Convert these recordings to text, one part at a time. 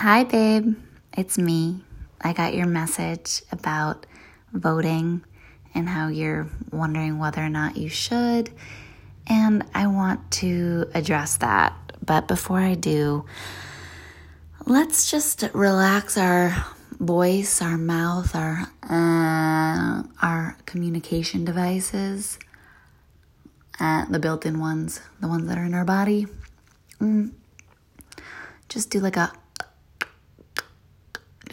Hi, babe. It's me. I got your message about voting and how you're wondering whether or not you should. And I want to address that. But before I do, let's just relax our voice, our mouth, our uh, our communication devices, uh, the built-in ones, the ones that are in our body. Mm. Just do like a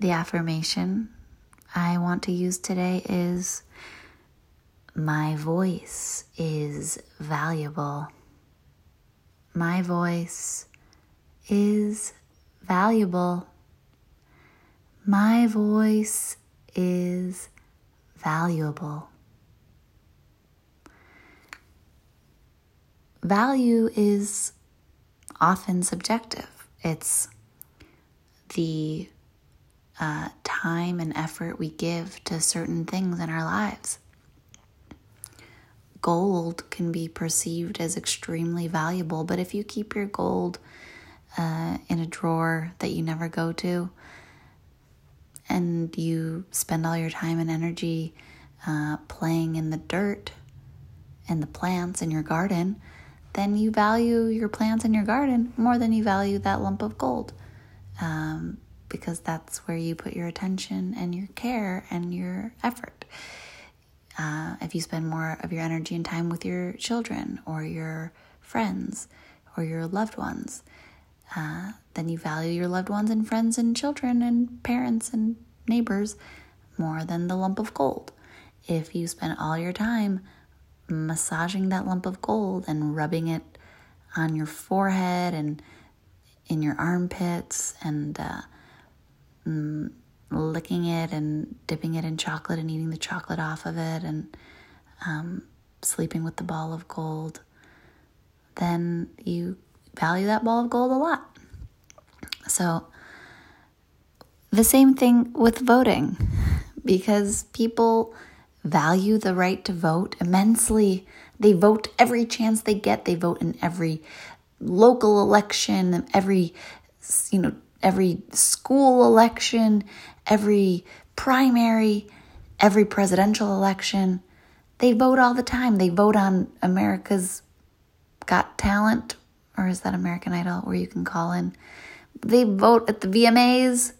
The affirmation I want to use today is my voice is valuable. My voice is valuable. My voice is valuable. Value is often subjective. It's the uh, time and effort we give to certain things in our lives. Gold can be perceived as extremely valuable, but if you keep your gold uh, in a drawer that you never go to, and you spend all your time and energy uh, playing in the dirt and the plants in your garden, then you value your plants in your garden more than you value that lump of gold. Um, because that's where you put your attention and your care and your effort. Uh, if you spend more of your energy and time with your children or your friends or your loved ones, uh, then you value your loved ones and friends and children and parents and neighbors more than the lump of gold. If you spend all your time massaging that lump of gold and rubbing it on your forehead and in your armpits and uh, mm, licking it and dipping it in chocolate and eating the chocolate off of it and um, sleeping with the ball of gold, then you value that ball of gold a lot. So, the same thing with voting, because people value the right to vote immensely. They vote every chance they get. They vote in every local election, every you know every school election, every primary, every presidential election. They vote all the time. They vote on America's Got Talent, or is that American Idol, where you can call in? They vote at the VMAs.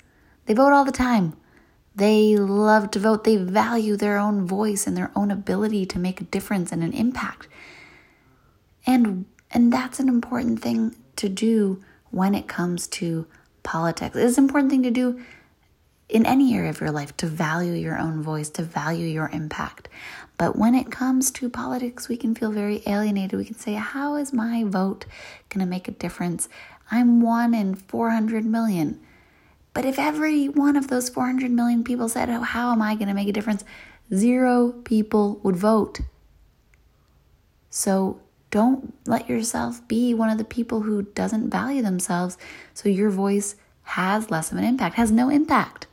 They vote all the time. They love to vote. They value their own voice and their own ability to make a difference and an impact. And and that's an important thing to do when it comes to politics. It's an important thing to do in any area of your life to value your own voice, to value your impact. But when it comes to politics, we can feel very alienated. We can say, How is my vote going to make a difference? I'm one in 400 million. But if every one of those 400 million people said, oh, How am I going to make a difference? Zero people would vote. So don't let yourself be one of the people who doesn't value themselves so your voice has less of an impact, has no impact.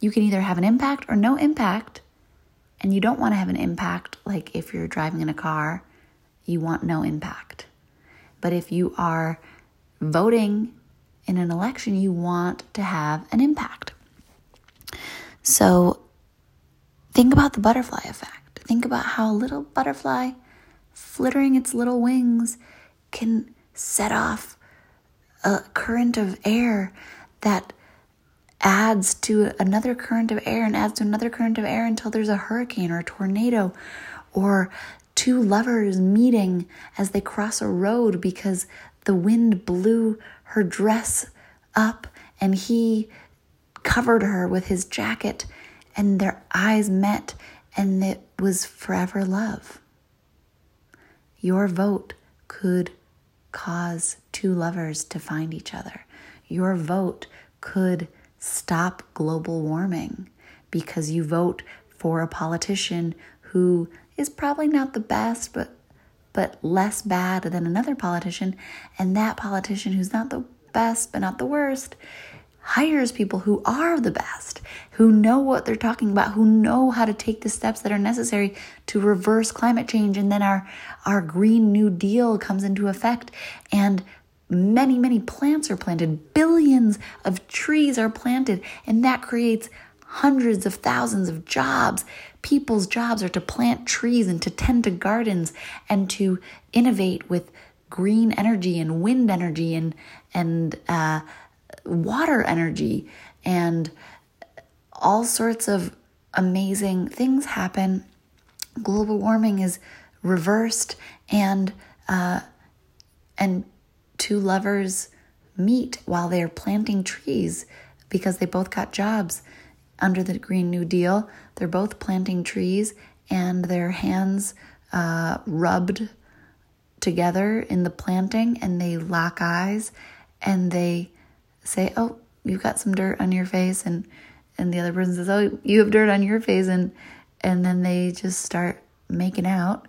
You can either have an impact or no impact, and you don't want to have an impact like if you're driving in a car, you want no impact. But if you are voting in an election, you want to have an impact. So think about the butterfly effect. Think about how a little butterfly flittering its little wings can set off a current of air that adds to another current of air and adds to another current of air until there's a hurricane or a tornado or two lovers meeting as they cross a road because the wind blew her dress up and he covered her with his jacket and their eyes met and it was forever love. Your vote could cause two lovers to find each other. Your vote could stop global warming because you vote for a politician who is probably not the best, but but less bad than another politician, and that politician who's not the best but not the worst hires people who are the best, who know what they're talking about, who know how to take the steps that are necessary to reverse climate change. And then our, our Green New Deal comes into effect and many, many plants are planted, billions of trees are planted, and that creates hundreds of thousands of jobs. People's jobs are to plant trees and to tend to gardens and to innovate with green energy and wind energy and and uh, water energy and all sorts of amazing things happen. Global warming is reversed, and uh, and two lovers meet while they're planting trees because they both got jobs under the Green New Deal. They're both planting trees, and their hands uh, rubbed together in the planting, and they lock eyes, and they say, "Oh, you've got some dirt on your face," and and the other person says, "Oh, you have dirt on your face," and and then they just start making out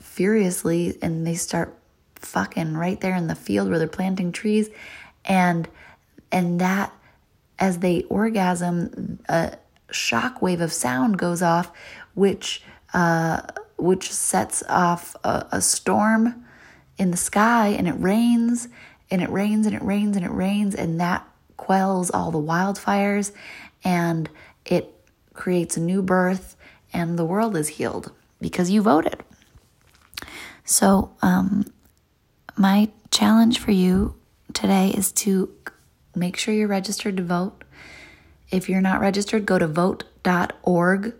furiously, and they start fucking right there in the field where they're planting trees, and and that as they orgasm, a shock wave of sound goes off, which uh, which sets off a, a storm in the sky, and it rains and it rains and it rains and it rains, and that quells all the wildfires and it creates a new birth, and the world is healed because you voted. So, um, my challenge for you today is to make sure you're registered to vote. If you're not registered, go to vote.org.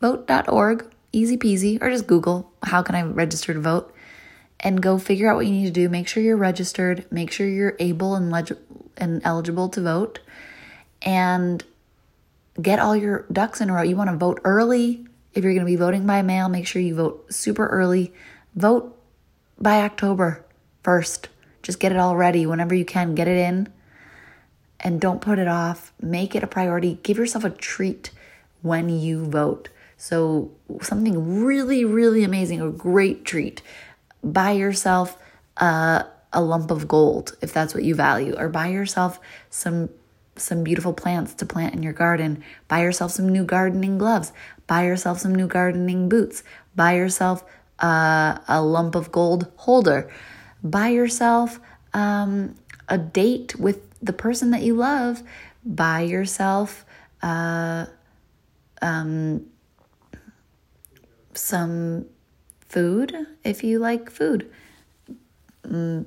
Vote.org, easy peasy, or just Google, how can I register to vote? And go figure out what you need to do. Make sure you're registered, make sure you're able and, leg- and eligible to vote, and get all your ducks in a row. You want to vote early. If you're going to be voting by mail, make sure you vote super early. Vote by October 1st. Just get it all ready whenever you can. Get it in and don't put it off. Make it a priority. Give yourself a treat when you vote. So, something really, really amazing, a great treat buy yourself a, a lump of gold if that's what you value, or buy yourself some some beautiful plants to plant in your garden. Buy yourself some new gardening gloves. Buy yourself some new gardening boots. Buy yourself uh, a lump of gold holder. Buy yourself um, a date with the person that you love. Buy yourself uh, um, some food if you like food. Mm,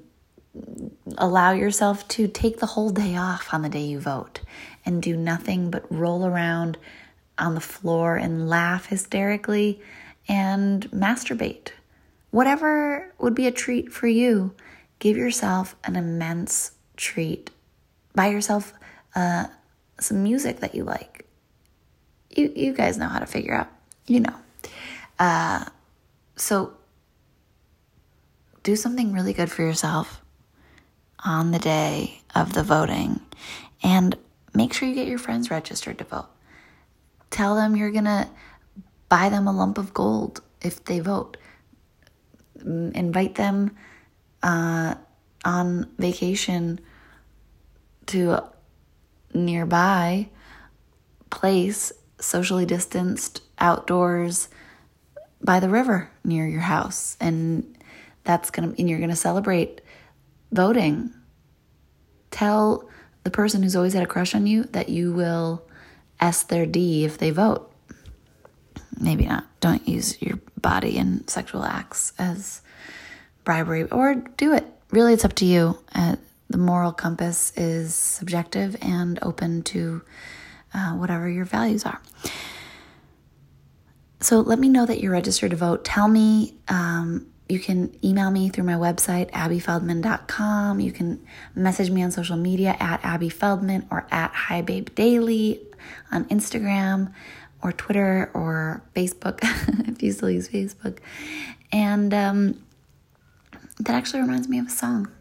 allow yourself to take the whole day off on the day you vote and do nothing but roll around on the floor and laugh hysterically and masturbate. Whatever would be a treat for you, give yourself an immense treat. Buy yourself uh, some music that you like. You, you guys know how to figure out. You know. Uh, so do something really good for yourself on the day of the voting and make sure you get your friends registered to vote. Tell them you're going to buy them a lump of gold if they vote. Invite them uh, on vacation to a nearby place, socially distanced, outdoors by the river near your house and that's going to and you're going to celebrate voting. Tell the person who's always had a crush on you that you will s their d if they vote. Maybe not. Don't use your body in sexual acts as bribery or do it. Really it's up to you. Uh, the moral compass is subjective and open to uh, whatever your values are so let me know that you're registered to vote. Tell me, um, you can email me through my website, abbyfeldman.com. You can message me on social media at Abby Feldman or at Hi Babe Daily on Instagram or Twitter or Facebook if you still use Facebook. And um, that actually reminds me of a song.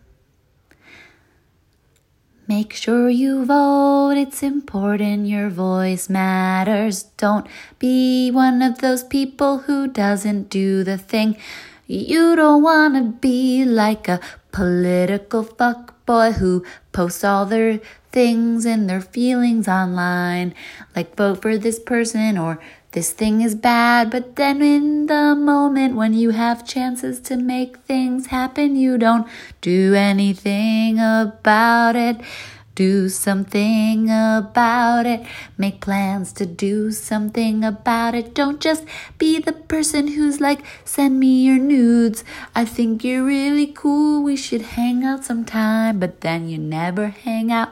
Make sure you vote, it's important, your voice matters. Don't be one of those people who doesn't do the thing. You don't wanna be like a political fuckboy who posts all their things and their feelings online, like vote for this person or this thing is bad, but then in the moment when you have chances to make things happen, you don't do anything about it. Do something about it. Make plans to do something about it. Don't just be the person who's like, send me your nudes. I think you're really cool. We should hang out sometime. But then you never hang out.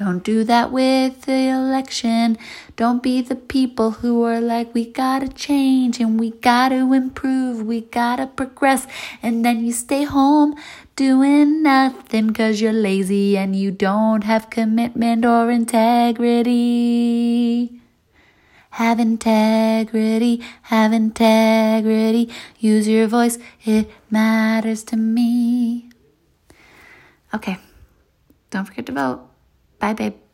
Don't do that with the election. Don't be the people who are like, we gotta change and we gotta improve, we gotta progress. And then you stay home doing nothing cause you're lazy and you don't have commitment or integrity. Have integrity, have integrity. Use your voice, it matters to me. Okay, don't forget to vote. Bye, babe.